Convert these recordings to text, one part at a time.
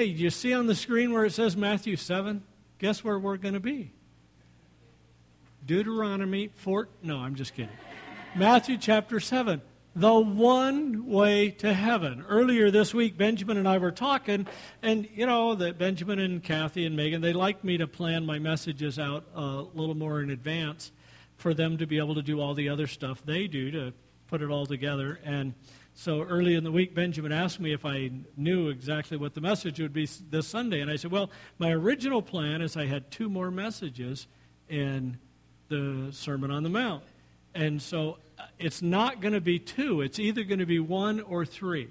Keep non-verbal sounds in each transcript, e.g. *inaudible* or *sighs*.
Hey, you see on the screen where it says Matthew 7? Guess where we're going to be? Deuteronomy 4. No, I'm just kidding. Matthew chapter 7. The one way to heaven. Earlier this week, Benjamin and I were talking, and you know that Benjamin and Kathy and Megan, they like me to plan my messages out a little more in advance for them to be able to do all the other stuff they do to put it all together. And so early in the week, Benjamin asked me if I knew exactly what the message would be this Sunday. And I said, Well, my original plan is I had two more messages in the Sermon on the Mount. And so uh, it's not going to be two, it's either going to be one or three.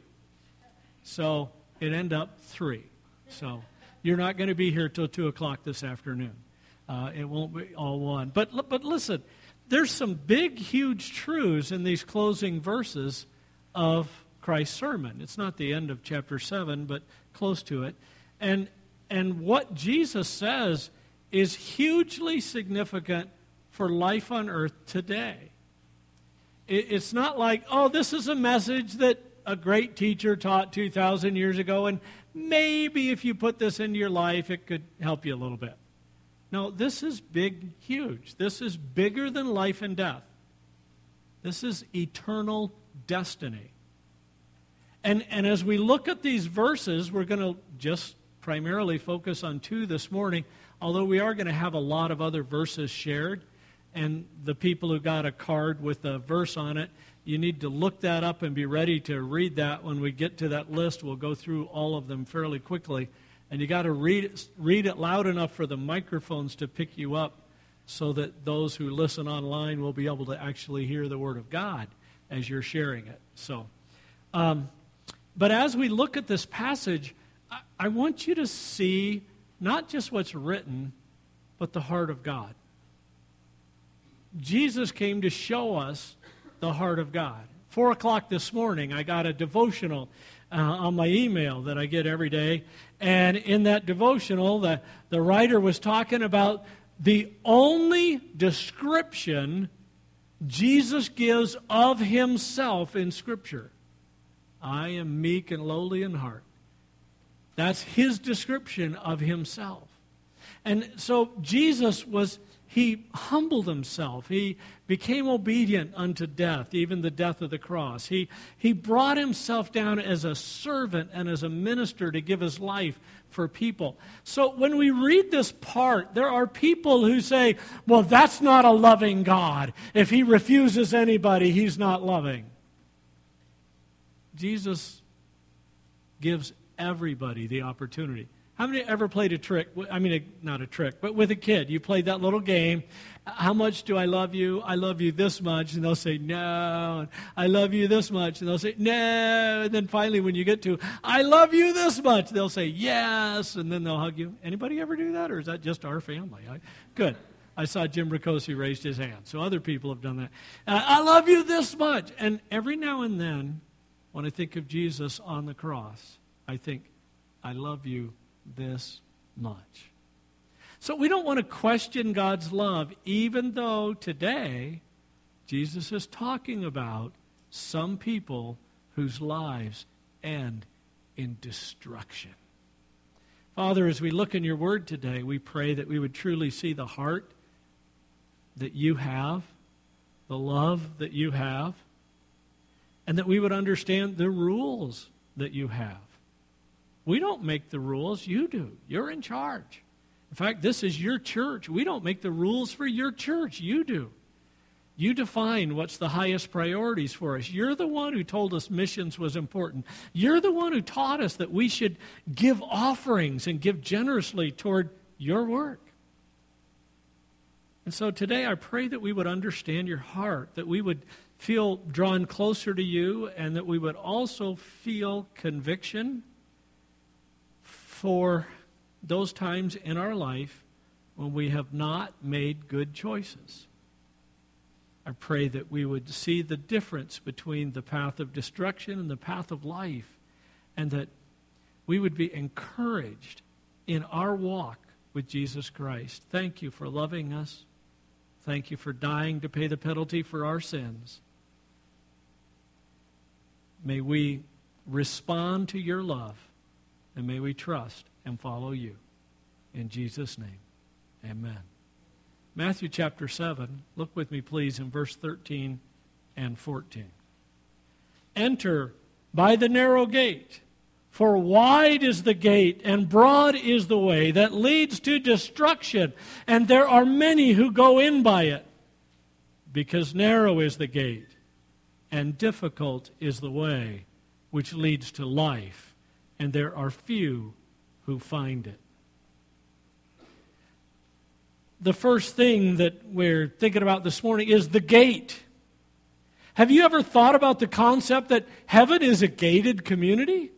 So it ended up three. So you're not going to be here till 2 o'clock this afternoon. Uh, it won't be all one. But, but listen, there's some big, huge truths in these closing verses of Christ's sermon. It's not the end of chapter 7, but close to it. And, and what Jesus says is hugely significant for life on earth today. It, it's not like, oh, this is a message that a great teacher taught 2,000 years ago, and maybe if you put this into your life, it could help you a little bit. No, this is big, huge. This is bigger than life and death. This is eternal destiny. And, and as we look at these verses, we're going to just primarily focus on two this morning, although we are going to have a lot of other verses shared. And the people who got a card with a verse on it, you need to look that up and be ready to read that when we get to that list. We'll go through all of them fairly quickly. And you got to read read it loud enough for the microphones to pick you up so that those who listen online will be able to actually hear the Word of God as you're sharing it. So, um, but as we look at this passage, I, I want you to see not just what's written, but the heart of God. Jesus came to show us the heart of God. Four o'clock this morning, I got a devotional uh, on my email that I get every day. And in that devotional, the, the writer was talking about the only description Jesus gives of himself in Scripture. I am meek and lowly in heart. That's his description of himself. And so Jesus was he humbled himself. He became obedient unto death, even the death of the cross. He, he brought himself down as a servant and as a minister to give his life for people. So when we read this part, there are people who say, well, that's not a loving God. If he refuses anybody, he's not loving. Jesus gives everybody the opportunity. How many ever played a trick? I mean, not a trick, but with a kid. You played that little game. How much do I love you? I love you this much. And they'll say, no. I love you this much. And they'll say, no. And then finally, when you get to, I love you this much, they'll say, yes. And then they'll hug you. Anybody ever do that? Or is that just our family? I, good. I saw Jim Ricosi raised his hand. So other people have done that. Uh, I love you this much. And every now and then, when I think of Jesus on the cross, I think, I love you this much. So we don't want to question God's love, even though today Jesus is talking about some people whose lives end in destruction. Father, as we look in your word today, we pray that we would truly see the heart that you have, the love that you have, and that we would understand the rules that you have. We don't make the rules, you do. You're in charge. In fact, this is your church. We don't make the rules for your church, you do. You define what's the highest priorities for us. You're the one who told us missions was important. You're the one who taught us that we should give offerings and give generously toward your work. And so today I pray that we would understand your heart, that we would feel drawn closer to you, and that we would also feel conviction for those times in our life when we have not made good choices. I pray that we would see the difference between the path of destruction and the path of life, and that we would be encouraged in our walk with Jesus Christ. Thank you for loving us. Thank you for dying to pay the penalty for our sins. May we respond to your love and may we trust and follow you. In Jesus' name, amen. Matthew chapter 7, look with me, please, in verse 13 and 14. Enter by the narrow gate. For wide is the gate and broad is the way that leads to destruction, and there are many who go in by it. Because narrow is the gate and difficult is the way which leads to life, and there are few who find it. The first thing that we're thinking about this morning is the gate. Have you ever thought about the concept that heaven is a gated community?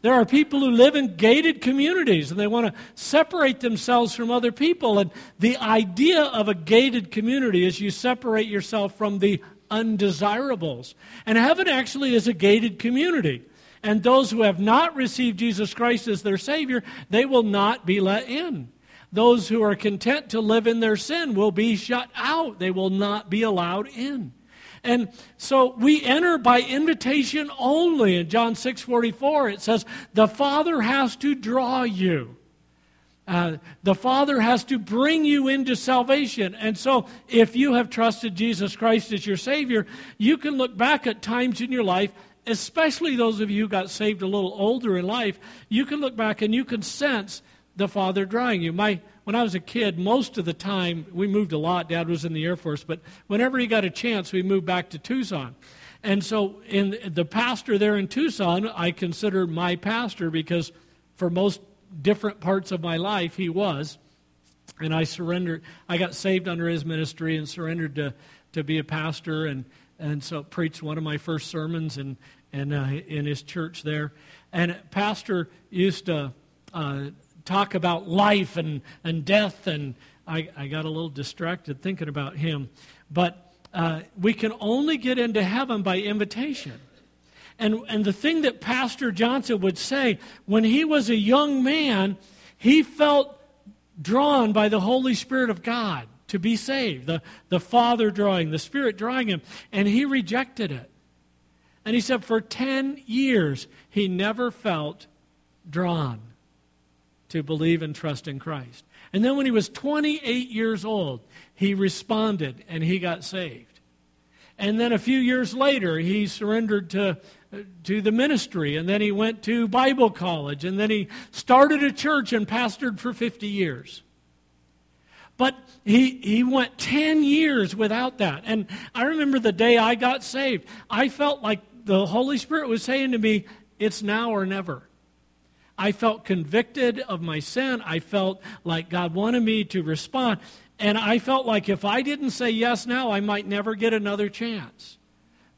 There are people who live in gated communities and they want to separate themselves from other people. And the idea of a gated community is you separate yourself from the undesirables. And heaven actually is a gated community. And those who have not received Jesus Christ as their Savior, they will not be let in. Those who are content to live in their sin will be shut out. They will not be allowed in. And so we enter by invitation only. In John 6 44, it says, The Father has to draw you. Uh, the Father has to bring you into salvation. And so, if you have trusted Jesus Christ as your Savior, you can look back at times in your life, especially those of you who got saved a little older in life, you can look back and you can sense the Father drawing you. My, when I was a kid, most of the time, we moved a lot. Dad was in the Air Force, but whenever he got a chance, we moved back to Tucson. And so, in the pastor there in Tucson, I consider my pastor because for most different parts of my life, he was. And I surrendered, I got saved under his ministry and surrendered to, to be a pastor. And, and so preached one of my first sermons in, in, uh, in his church there. And pastor used to uh, talk about life and, and death, and I, I got a little distracted thinking about him. But uh, we can only get into heaven by invitation. And, and the thing that Pastor Johnson would say, when he was a young man, he felt drawn by the Holy Spirit of God to be saved. The, the Father drawing, the Spirit drawing him, and he rejected it. And he said for 10 years, he never felt drawn to believe and trust in Christ. And then when he was 28 years old, he responded and he got saved. And then a few years later, he surrendered to to the ministry, and then he went to Bible college, and then he started a church and pastored for 50 years. But he, he went 10 years without that. And I remember the day I got saved, I felt like the Holy Spirit was saying to me, It's now or never. I felt convicted of my sin. I felt like God wanted me to respond. And I felt like if I didn't say yes now, I might never get another chance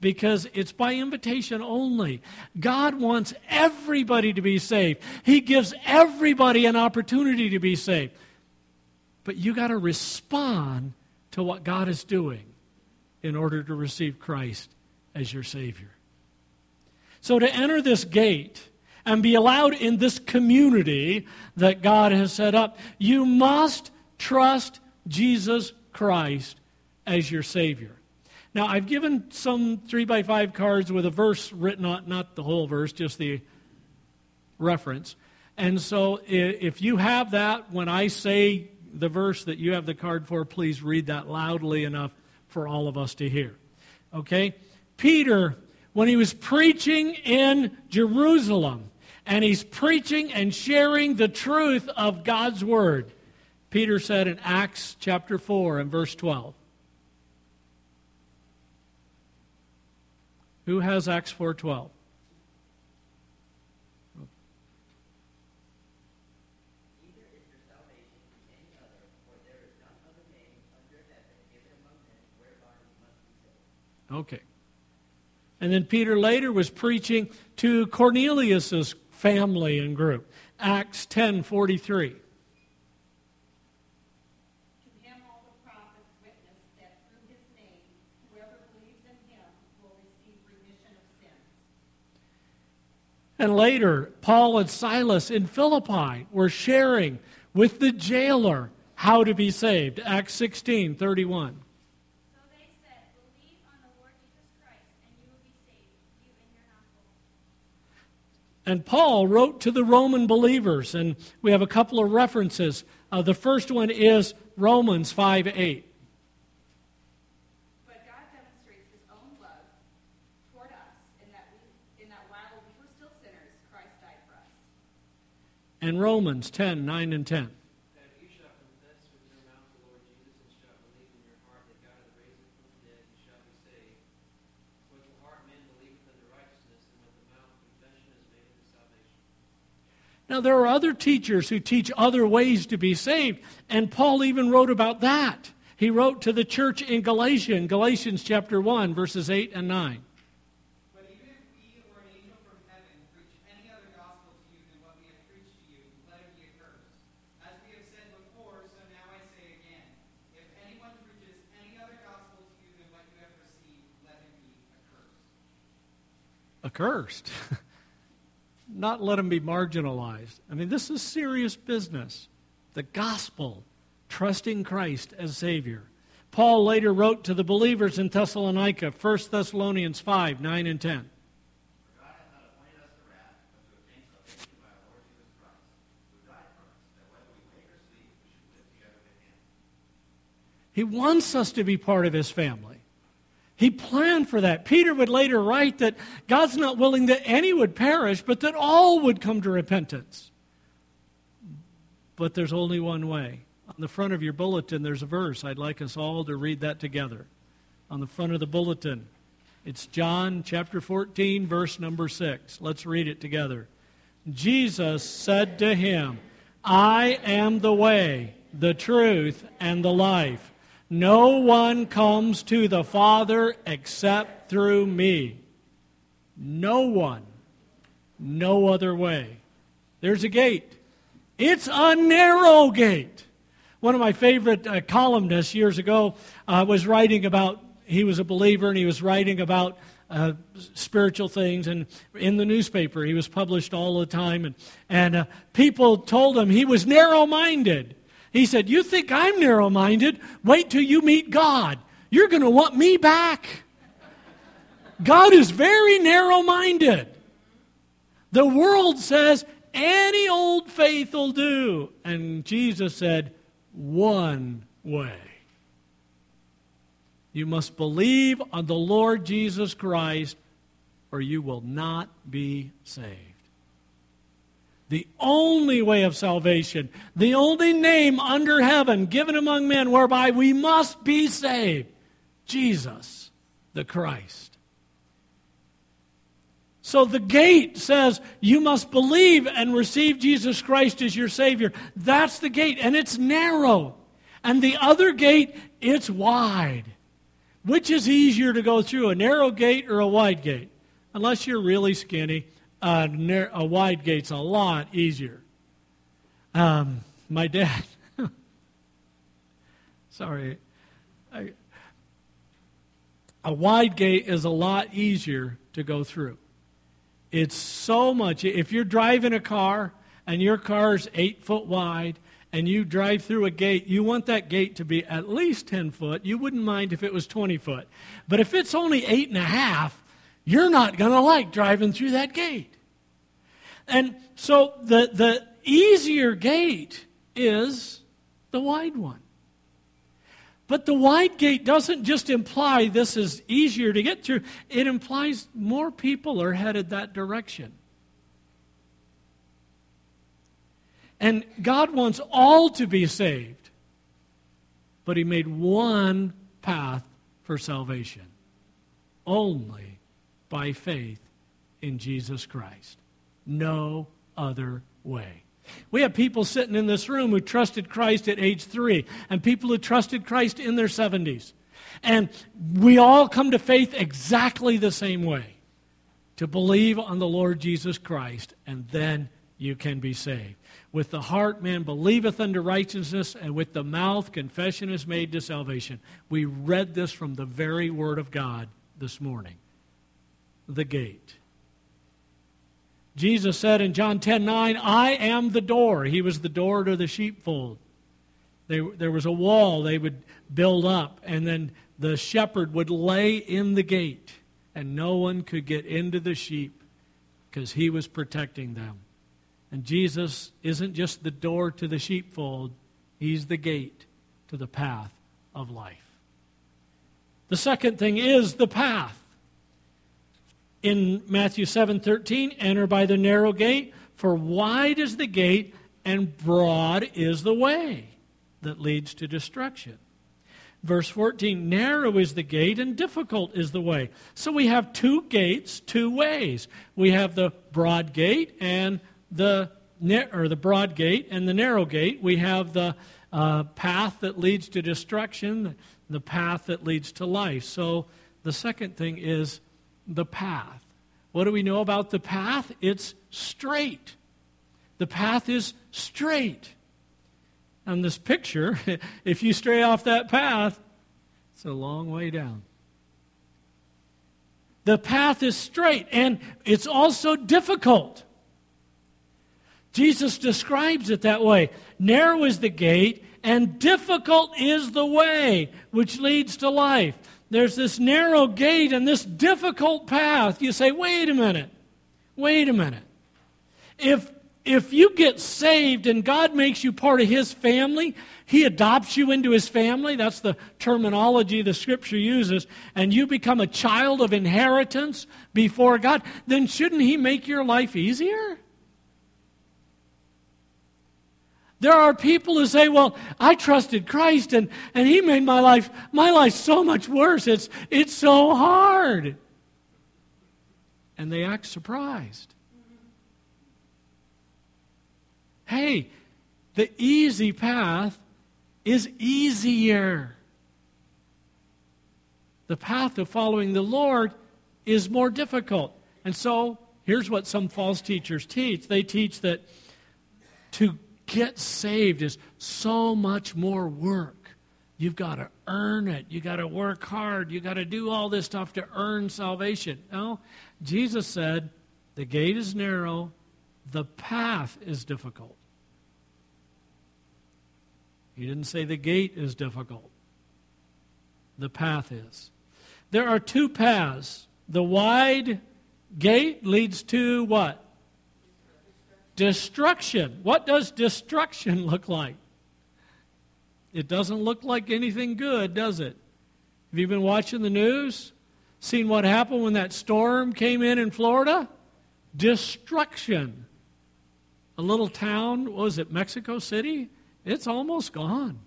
because it's by invitation only. God wants everybody to be saved, He gives everybody an opportunity to be saved. But you got to respond to what God is doing in order to receive Christ as your Savior. So, to enter this gate and be allowed in this community that God has set up, you must trust Jesus Christ as your Savior. Now, I've given some three by five cards with a verse written on, not the whole verse, just the reference. And so if you have that, when I say the verse that you have the card for, please read that loudly enough for all of us to hear. Okay? Peter, when he was preaching in Jerusalem, and he's preaching and sharing the truth of God's Word, Peter said in Acts chapter 4 and verse 12, Who has Acts 4:12? Okay. And then Peter later was preaching to Cornelius's family and group. Acts 10:43. And later, Paul and Silas in Philippi were sharing with the jailer how to be saved. Acts 16 31. And Paul wrote to the Roman believers, and we have a couple of references. Uh, the first one is Romans 5 8. But God demonstrates his own love toward us in that, we, in that while we were still sinners, Christ died for us. And Romans 10 9 and 10. That you shall confess with your mouth the Lord Jesus and shall believe in your heart that God hath raised him from the dead, you shall be saved. With the heart man believeth unto righteousness, and with the mouth confession is made unto salvation. Now, there are other teachers who teach other ways to be saved, and Paul even wrote about that. He wrote to the church in Galatia, in Galatians chapter 1, verses 8 and 9. But even if we or an angel from heaven preach any other gospel to you than what we have preached to you, let him be accursed. accursed. *laughs* Not let them be marginalized. I mean, this is serious business. The gospel, trusting Christ as Savior. Paul later wrote to the believers in Thessalonica, 1 Thessalonians 5 9 and 10. God hath not appointed us to wrath, but to obtain salvation by our Lord Jesus Christ, who died for us, that whether we wake or sleep, we should live together with him. He wants us to be part of his family. He planned for that. Peter would later write that God's not willing that any would perish, but that all would come to repentance. But there's only one way. On the front of your bulletin, there's a verse. I'd like us all to read that together. On the front of the bulletin, it's John chapter 14, verse number 6. Let's read it together. Jesus said to him, I am the way, the truth, and the life. No one comes to the Father except through me. No one. No other way. There's a gate. It's a narrow gate. One of my favorite uh, columnists years ago uh, was writing about, he was a believer and he was writing about uh, spiritual things and in the newspaper. He was published all the time. And, and uh, people told him he was narrow minded. He said, You think I'm narrow minded? Wait till you meet God. You're going to want me back. God is very narrow minded. The world says any old faith will do. And Jesus said, One way. You must believe on the Lord Jesus Christ, or you will not be saved. The only way of salvation, the only name under heaven given among men whereby we must be saved Jesus, the Christ. So the gate says you must believe and receive Jesus Christ as your Savior. That's the gate, and it's narrow. And the other gate, it's wide. Which is easier to go through, a narrow gate or a wide gate? Unless you're really skinny, a, nar- a wide gate's a lot easier. Um, my dad, *laughs* sorry, I, a wide gate is a lot easier to go through. It's so much. If you're driving a car and your car's eight foot wide and you drive through a gate, you want that gate to be at least 10 foot. You wouldn't mind if it was 20 foot. But if it's only eight and a half, you're not going to like driving through that gate. And so the, the easier gate is the wide one. But the wide gate doesn't just imply this is easier to get through, it implies more people are headed that direction. And God wants all to be saved, but He made one path for salvation only by faith in Jesus Christ. No other way. We have people sitting in this room who trusted Christ at age three, and people who trusted Christ in their 70s. And we all come to faith exactly the same way to believe on the Lord Jesus Christ, and then you can be saved. With the heart, man believeth unto righteousness, and with the mouth, confession is made to salvation. We read this from the very Word of God this morning. The gate. Jesus said in John 10 9, I am the door. He was the door to the sheepfold. They, there was a wall they would build up, and then the shepherd would lay in the gate, and no one could get into the sheep because he was protecting them. And Jesus isn't just the door to the sheepfold, he's the gate to the path of life. The second thing is the path. In Matthew 7:13, enter by the narrow gate, for wide is the gate and broad is the way that leads to destruction. Verse 14, narrow is the gate and difficult is the way. So we have two gates, two ways. We have the broad gate and the or the broad gate and the narrow gate. We have the uh, path that leads to destruction, the path that leads to life. So the second thing is the path. What do we know about the path? It's straight. The path is straight on this picture, *laughs* if you stray off that path, it's a long way down. The path is straight and it's also difficult. Jesus describes it that way. Narrow is the gate and difficult is the way which leads to life. There's this narrow gate and this difficult path. You say, wait a minute. Wait a minute. If if you get saved and God makes you part of His family, He adopts you into His family. That's the terminology the Scripture uses. And you become a child of inheritance before God, then shouldn't He make your life easier? There are people who say, Well, I trusted Christ and, and He made my life my life so much worse. It's it's so hard. And they act surprised. Hey, the easy path is easier. The path of following the Lord is more difficult. And so, here's what some false teachers teach they teach that to get saved is so much more work. You've got to earn it. You've got to work hard. You've got to do all this stuff to earn salvation. No, Jesus said, the gate is narrow, the path is difficult. He didn't say the gate is difficult, the path is. There are two paths. The wide gate leads to what? Destruction. What does destruction *laughs* look like? It doesn't look like anything good, does it? Have you been watching the news? Seen what happened when that storm came in in Florida? Destruction. A little town, was it Mexico City? It's almost gone.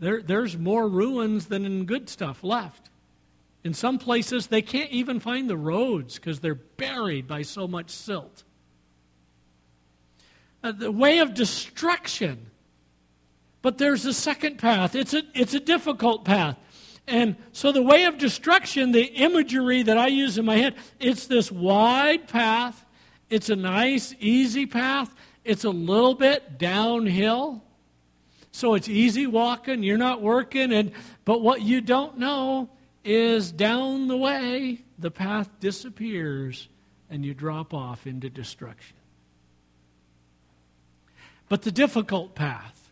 There, there's more ruins than good stuff left. In some places, they can't even find the roads because they're buried by so much silt. Uh, the way of destruction. But there's a second path. It's a, it's a difficult path. And so the way of destruction, the imagery that I use in my head, it's this wide path. It's a nice, easy path. It's a little bit downhill. So it's easy walking, you're not working and but what you don't know is down the way the path disappears and you drop off into destruction. But the difficult path,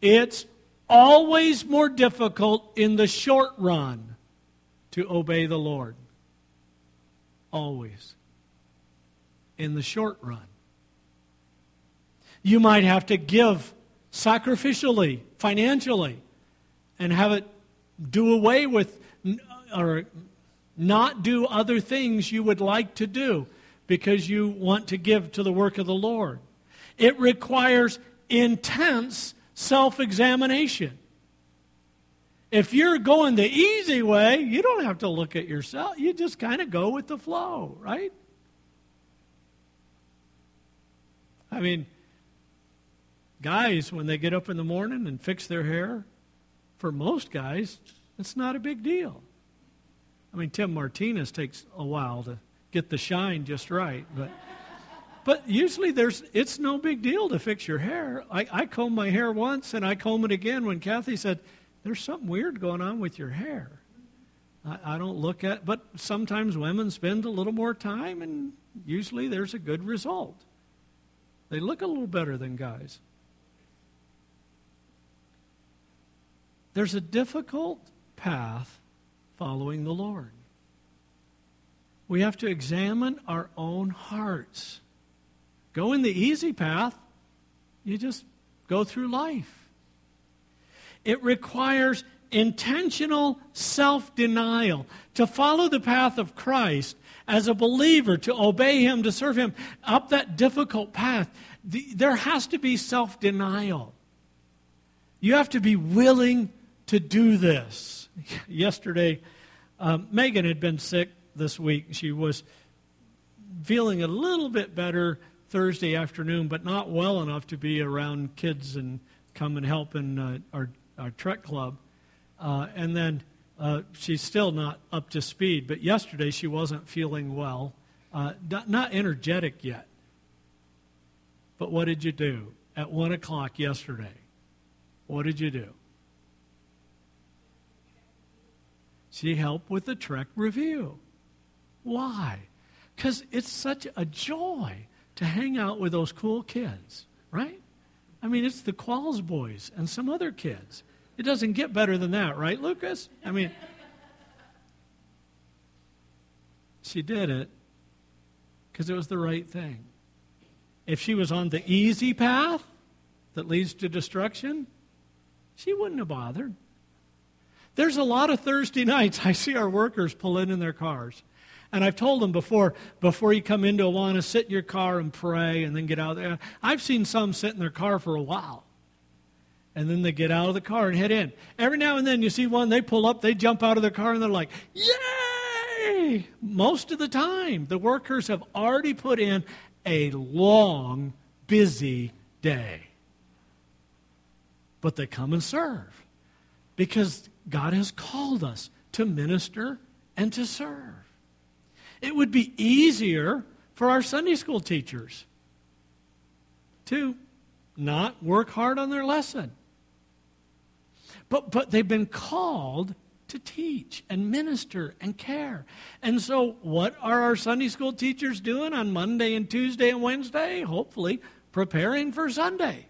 it's always more difficult in the short run to obey the Lord. Always. In the short run. You might have to give sacrificially, financially, and have it do away with or not do other things you would like to do because you want to give to the work of the Lord. It requires intense self examination. If you're going the easy way, you don't have to look at yourself. You just kind of go with the flow, right? I mean, Guys, when they get up in the morning and fix their hair, for most guys, it's not a big deal. I mean, Tim Martinez takes a while to get the shine just right, but but usually there's it's no big deal to fix your hair. I, I comb my hair once and I comb it again when Kathy said, There's something weird going on with your hair. I, I don't look at but sometimes women spend a little more time and usually there's a good result. They look a little better than guys. There's a difficult path following the Lord. we have to examine our own hearts. Go in the easy path, you just go through life. It requires intentional self denial to follow the path of Christ as a believer, to obey Him, to serve Him up that difficult path. The, there has to be self denial. You have to be willing to do this. *laughs* Yesterday, um, Megan had been sick this week. She was feeling a little bit better Thursday afternoon, but not well enough to be around kids and come and help in uh, our, our Trek Club. Uh, and then uh, she's still not up to speed, but yesterday she wasn't feeling well, uh, not, not energetic yet. But what did you do? At 1 o'clock yesterday, what did you do? She helped with the Trek review. Why? Because it's such a joy to hang out with those cool kids, right? I mean, it's the Qualls boys and some other kids. It doesn't get better than that, right, Lucas? I mean, *laughs* she did it because it was the right thing. If she was on the easy path that leads to destruction, she wouldn't have bothered. There's a lot of Thursday *laughs* nights I see our workers pull in in their cars. And I've told them before, before you come into Awana, sit in your car and pray and then get out there. I've seen some sit in their car for a while. And then they get out of the car and head in. Every now and then you see one, they pull up, they jump out of their car, and they're like, Yay! Most of the time, the workers have already put in a long, busy day. But they come and serve because God has called us to minister and to serve. It would be easier for our Sunday school teachers to not work hard on their lesson. But, but they've been called to teach and minister and care. And so, what are our Sunday school teachers doing on Monday and Tuesday and Wednesday? Hopefully, preparing for Sunday.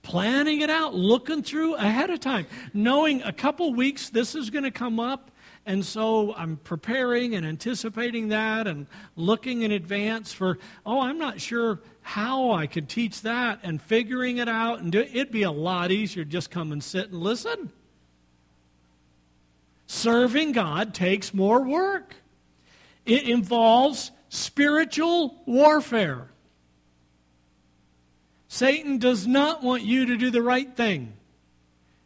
Planning it out, looking through ahead of time, knowing a couple weeks this is going to come up. And so I'm preparing and anticipating that and looking in advance for, oh, I'm not sure how I could teach that and figuring it out. And do, it'd be a lot easier to just come and sit and listen. Serving God takes more work, it involves spiritual warfare. Satan does not want you to do the right thing.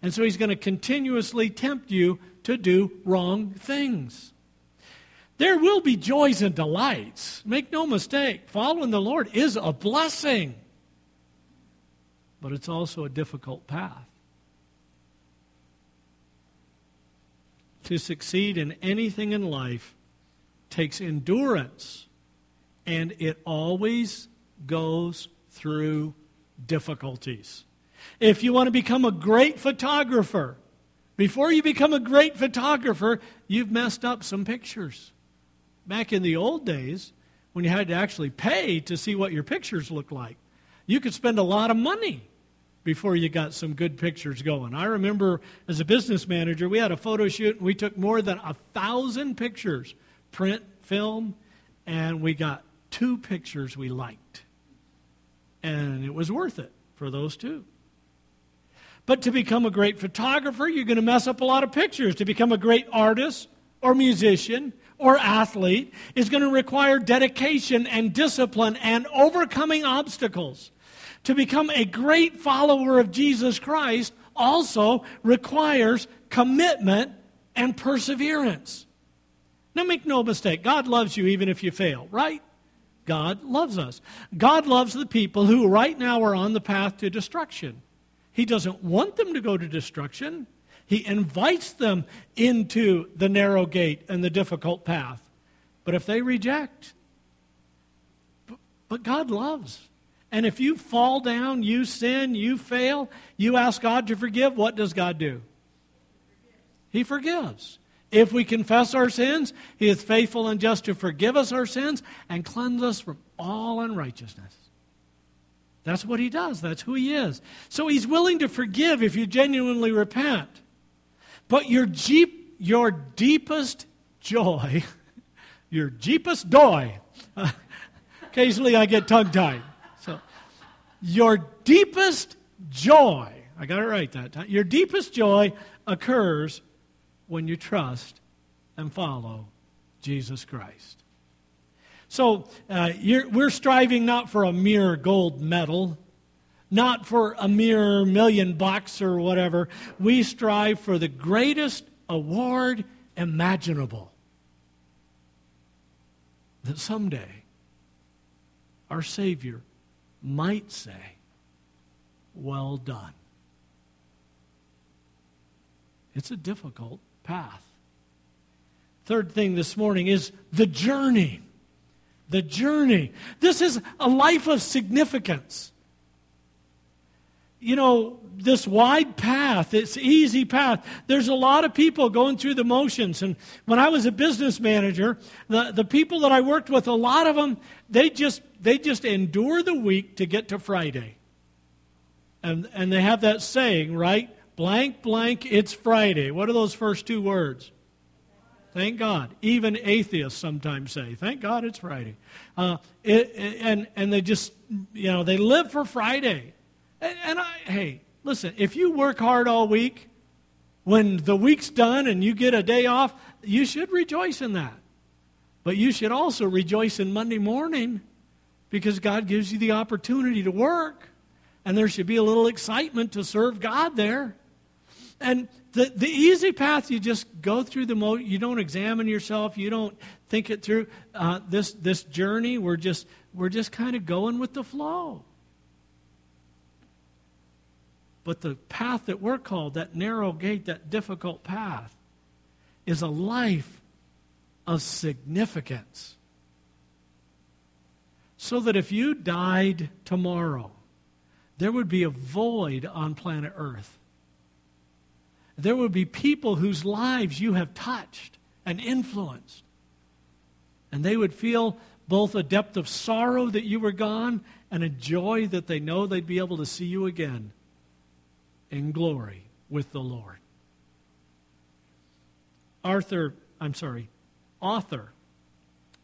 And so he's going to continuously tempt you to do wrong things. There will be joys and delights. Make no mistake, following the Lord is a blessing, but it's also a difficult path. To succeed in anything in life takes endurance, and it always goes through difficulties. If you want to become a great photographer, before you become a great photographer, you've messed up some pictures. Back in the old days, when you had to actually pay to see what your pictures looked like, you could spend a lot of money before you got some good pictures going. I remember as a business manager, we had a photo shoot and we took more than a thousand pictures, print, film, and we got two pictures we liked. And it was worth it for those two. But to become a great photographer, you're going to mess up a lot of pictures. To become a great artist or musician or athlete is going to require dedication and discipline and overcoming obstacles. To become a great follower of Jesus Christ also requires commitment and perseverance. Now, make no mistake, God loves you even if you fail, right? God loves us. God loves the people who right now are on the path to destruction. He doesn't want them to go to destruction. He invites them into the narrow gate and the difficult path. But if they reject, but God loves. And if you fall down, you sin, you fail, you ask God to forgive, what does God do? He forgives. If we confess our sins, He is faithful and just to forgive us our sins and cleanse us from all unrighteousness. That's what He does, that's who He is. So He's willing to forgive if you genuinely repent. But your, jeep, your deepest joy, *laughs* your deepest joy. *laughs* occasionally I get tongue tied. So, your deepest joy, I got it right that time. Your deepest joy occurs when you trust and follow Jesus Christ. So, uh, we're striving not for a mere gold medal, not for a mere million bucks or whatever. We strive for the greatest award imaginable. That someday our Savior might say, Well done. It's a difficult path. Third thing this morning is the journey. The journey. This is a life of significance. You know, this wide path, this easy path. There's a lot of people going through the motions. And when I was a business manager, the, the people that I worked with, a lot of them, they just, they just endure the week to get to Friday. And, and they have that saying, right? Blank, blank, it's Friday. What are those first two words? Thank God. Even atheists sometimes say, "Thank God it's Friday," uh, it, and and they just you know they live for Friday. And, and I, hey, Listen, if you work hard all week, when the week's done and you get a day off, you should rejoice in that. But you should also rejoice in Monday morning because God gives you the opportunity to work. And there should be a little excitement to serve God there. And the, the easy path, you just go through the mo. You don't examine yourself. You don't think it through. Uh, this this journey, we're just we're just kind of going with the flow. But the path that we're called, that narrow gate, that difficult path, is a life of significance. So that if you died tomorrow, there would be a void on planet Earth. There would be people whose lives you have touched and influenced. And they would feel both a depth of sorrow that you were gone and a joy that they know they'd be able to see you again in glory with the Lord. Arthur, I'm sorry, author,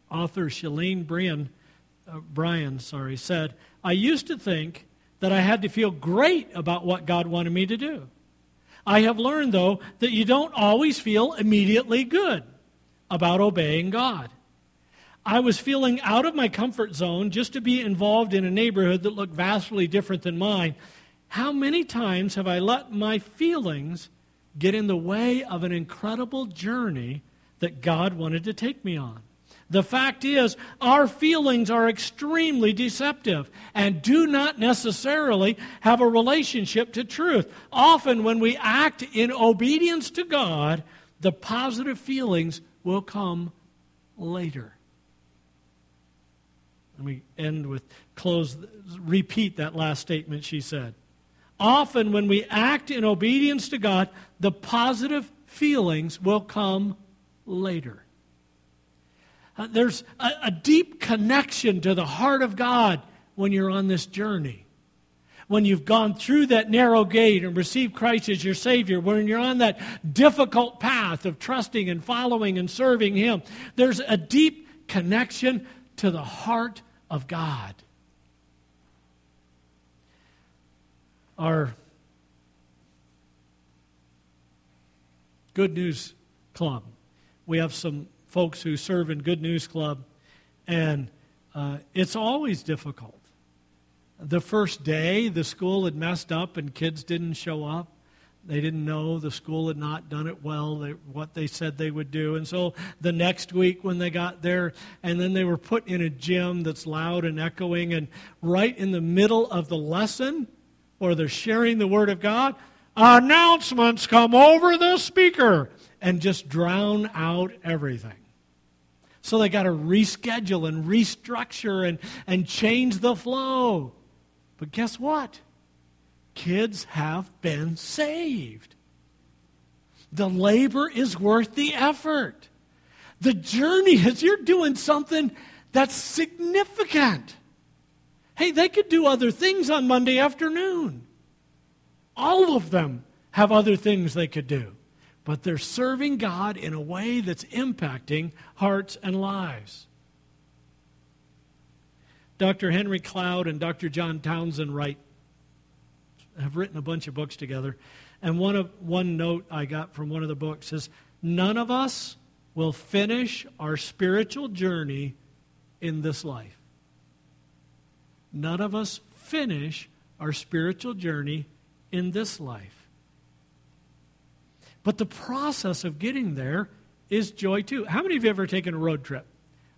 author Shalene Brian, uh, Bryan, sorry, said, I used to think that I had to feel great about what God wanted me to do. I have learned, though, that you don't always feel immediately good about obeying God. I was feeling out of my comfort zone just to be involved in a neighborhood that looked vastly different than mine how many times have I let my feelings get in the way of an incredible journey that God wanted to take me on? The fact is, our feelings are extremely deceptive and do not necessarily have a relationship to truth. Often, when we act in obedience to God, the positive feelings will come later. Let me end with, close, repeat that last statement she said often when we act in obedience to God, the positive feelings will come later. Uh, there's a, a deep connection to the heart of God when you're on this journey. When you've gone through that narrow gate and received Christ as your Savior, when you're on that difficult path of trusting and following and serving Him, there's a deep connection to the heart of God. our Good News Club. We have some folks who serve in Good News Club, and uh, it's always difficult. The first day, the school had messed up and kids didn't show up. They didn't know the school had not done it well, they, what they said they would do. And so the next week, when they got there, and then they were put in a gym that's loud and echoing, and right in the middle of the lesson, or they're sharing the Word of God, announcements come over the speaker and just drown out everything. So they got to reschedule and restructure and, and change the flow. But guess what? Kids have been saved. The labor is worth the effort. The journey is you're doing something that's significant. Hey, they could do other things on Monday afternoon. All of them have other things they could do. But they're serving God in a way that's impacting hearts and lives. Dr. Henry Cloud and Dr. John Townsend write, have written a bunch of books together. And one, of, one note I got from one of the books is none of us will finish our spiritual journey in this life. None of us finish our spiritual journey in this life. But the process of getting there is joy too. How many of you have ever taken a road trip?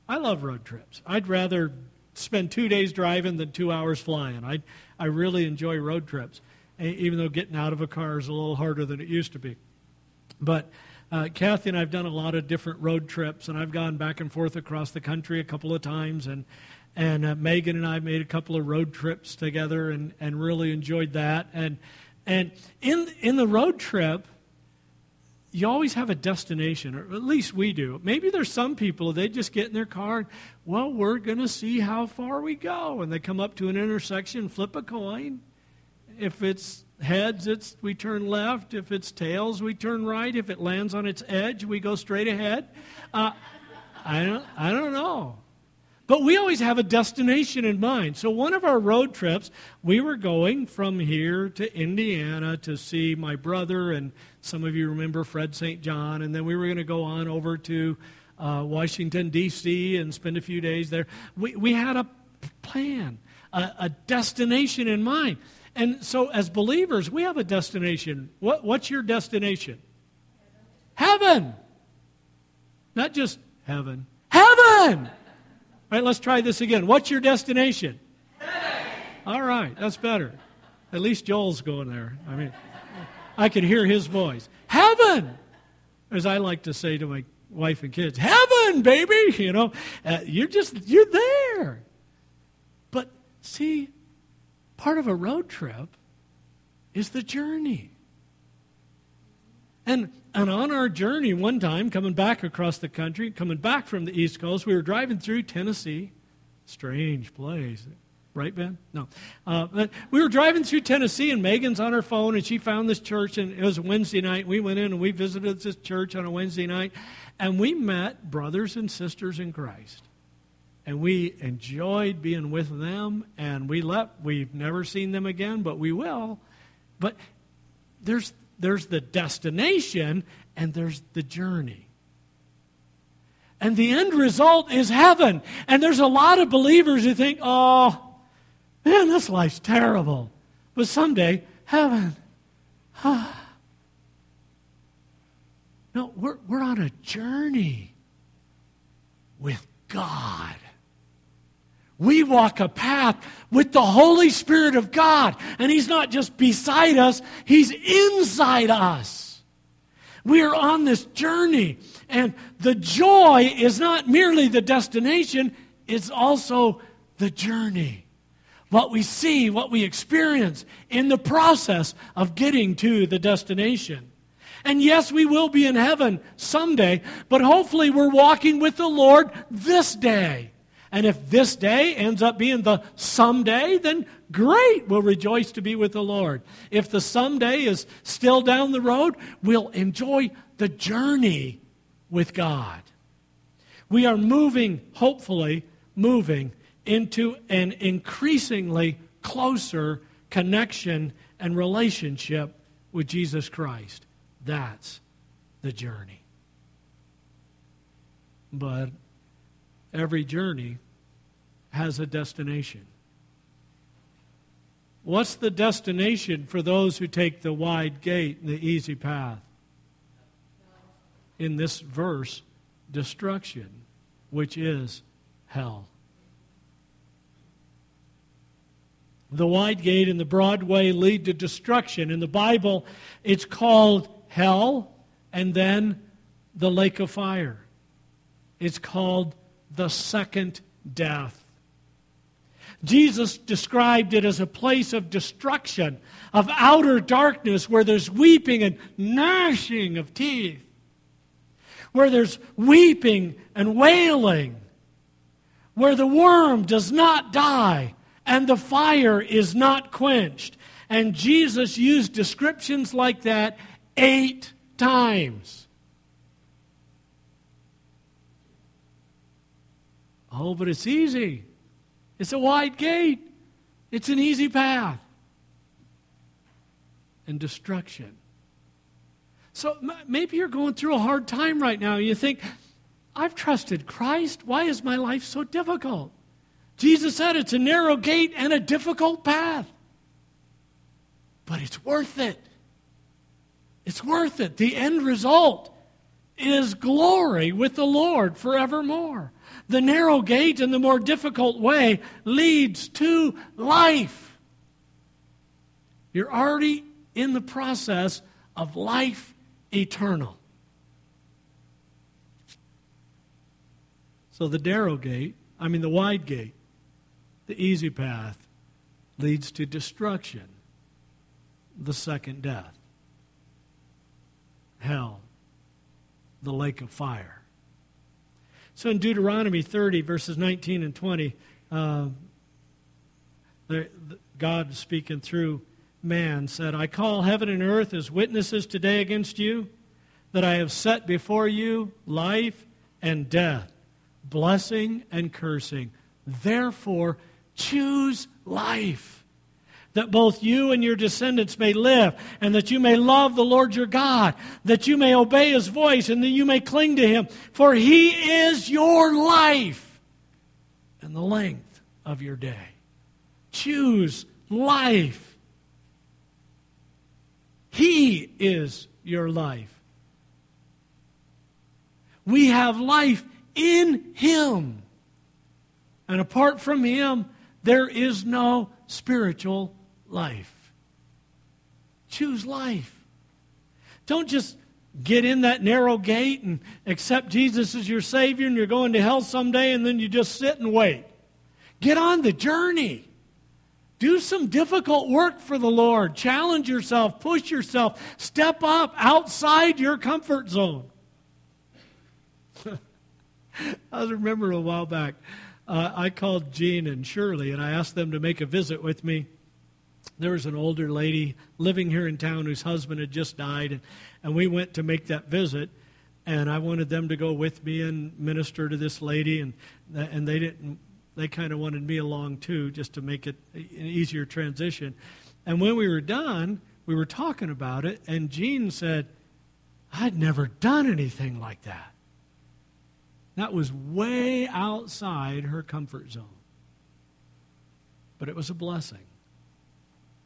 I love road trips. I'd rather spend two days driving than two hours flying. I, I really enjoy road trips, even though getting out of a car is a little harder than it used to be. But uh, Kathy and I have done a lot of different road trips, and I've gone back and forth across the country a couple of times, and and uh, Megan and I made a couple of road trips together, and, and really enjoyed that. And and in in the road trip, you always have a destination, or at least we do. Maybe there's some people, they just get in their car and, well, we're going to see how far we go. And they come up to an intersection, flip a coin. If it's heads, it's we turn left. If it's tails, we turn right. If it lands on its edge, we go straight ahead. Uh, I, don't, I don't know. But we always have a destination in mind. So, one of our road trips, we were going from here to Indiana to see my brother, and some of you remember Fred St. John, and then we were going to go on over to uh, Washington, D.C., and spend a few days there. We, we had a plan, a, a destination in mind. And so, as believers, we have a destination. What, what's your destination? Heaven. Not just heaven. Heaven! All right, let's try this again. What's your destination? Heaven. All right, that's better. At least Joel's going there. I mean, I could hear his voice. Heaven! As I like to say to my wife and kids, heaven, baby! You know, uh, you're just, you're there. But see, part of a road trip is the journey. And, and on our journey, one time, coming back across the country, coming back from the East Coast, we were driving through Tennessee. Strange place. Right, Ben? No. Uh, but we were driving through Tennessee, and Megan's on her phone, and she found this church, and it was a Wednesday night. We went in and we visited this church on a Wednesday night, and we met brothers and sisters in Christ. And we enjoyed being with them, and we left. We've never seen them again, but we will. But there's there's the destination and there's the journey. And the end result is heaven. And there's a lot of believers who think, oh, man, this life's terrible. But someday, heaven. *sighs* no, we're, we're on a journey with God. We walk a path with the Holy Spirit of God. And He's not just beside us, He's inside us. We are on this journey. And the joy is not merely the destination, it's also the journey. What we see, what we experience in the process of getting to the destination. And yes, we will be in heaven someday, but hopefully we're walking with the Lord this day. And if this day ends up being the someday, then great, we'll rejoice to be with the Lord. If the someday is still down the road, we'll enjoy the journey with God. We are moving, hopefully, moving into an increasingly closer connection and relationship with Jesus Christ. That's the journey. But every journey has a destination. What's the destination for those who take the wide gate and the easy path? In this verse, destruction, which is hell. The wide gate and the broad way lead to destruction. In the Bible, it's called hell and then the lake of fire. It's called the second death. Jesus described it as a place of destruction, of outer darkness, where there's weeping and gnashing of teeth, where there's weeping and wailing, where the worm does not die and the fire is not quenched. And Jesus used descriptions like that eight times. Oh, but it's easy. It's a wide gate. It's an easy path. And destruction. So maybe you're going through a hard time right now. You think, I've trusted Christ. Why is my life so difficult? Jesus said it's a narrow gate and a difficult path. But it's worth it. It's worth it. The end result is glory with the Lord forevermore. The narrow gate and the more difficult way leads to life. You're already in the process of life eternal. So the narrow gate, I mean the wide gate, the easy path, leads to destruction, the second death, hell, the lake of fire. So in Deuteronomy 30, verses 19 and 20, uh, the, the, God speaking through man said, I call heaven and earth as witnesses today against you that I have set before you life and death, blessing and cursing. Therefore, choose life that both you and your descendants may live, and that you may love the Lord your God, that you may obey his voice, and that you may cling to him. For he is your life and the length of your day. Choose life. He is your life. We have life in him. And apart from him, there is no spiritual life. Choose life. Don't just get in that narrow gate and accept Jesus as your Savior and you're going to hell someday and then you just sit and wait. Get on the journey. Do some difficult work for the Lord. Challenge yourself, push yourself, step up outside your comfort zone. *laughs* I remember a while back, uh, I called Gene and Shirley and I asked them to make a visit with me there was an older lady living here in town whose husband had just died, and, we went to make that visit. And I wanted them to go with me and minister to this lady, and and they didn't. They kind of wanted me along too, just to make it an easier transition. And when we were done, we were talking about it, and Jean said, "I'd never done anything like that." That was way outside her comfort zone, but it was a blessing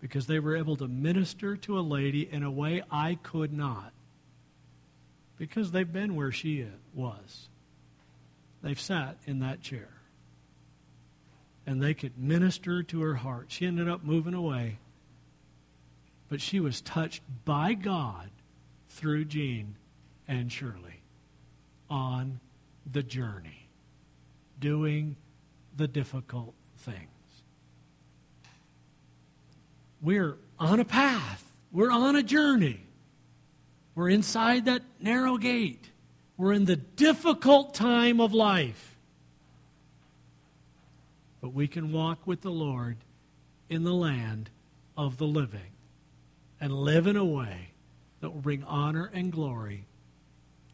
because they were able to minister to a lady in a way I could not. Because they've been where she was. They've sat in that chair. And they could minister to her heart. She ended up moving away. But she was touched by God through Jean and Shirley on the journey, doing the difficult thing. We're on a path, we're on a journey. We're inside that narrow gate. We're in the difficult time of life. But we can walk with the Lord in the land of the living and live in a way that will bring honor and glory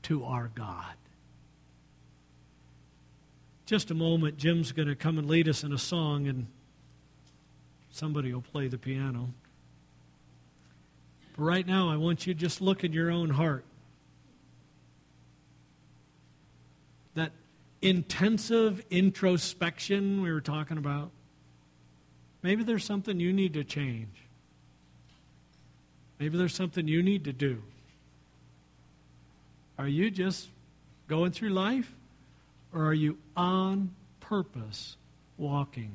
to our God. Just a moment, Jim's going to come and lead us in a song and Somebody will play the piano. But right now, I want you to just look in your own heart. That intensive introspection we were talking about. Maybe there's something you need to change. Maybe there's something you need to do. Are you just going through life? Or are you on purpose walking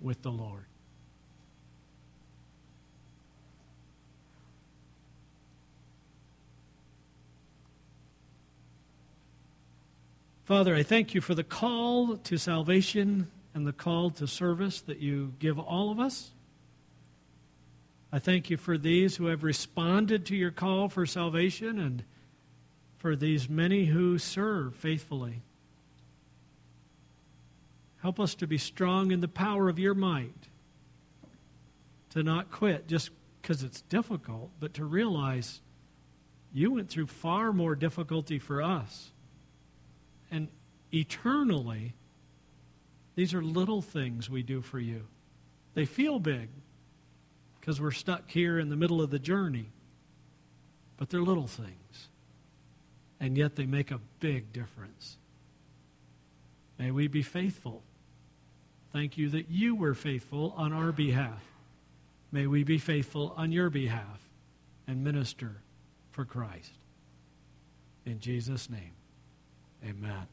with the Lord? Father, I thank you for the call to salvation and the call to service that you give all of us. I thank you for these who have responded to your call for salvation and for these many who serve faithfully. Help us to be strong in the power of your might, to not quit just because it's difficult, but to realize You went through far more difficulty for us. And eternally, these are little things we do for you. They feel big because we're stuck here in the middle of the journey, but they're little things. And yet they make a big difference. May we be faithful. Thank you that you were faithful on our behalf. May we be faithful on your behalf and minister for Christ. In Jesus' name, amen.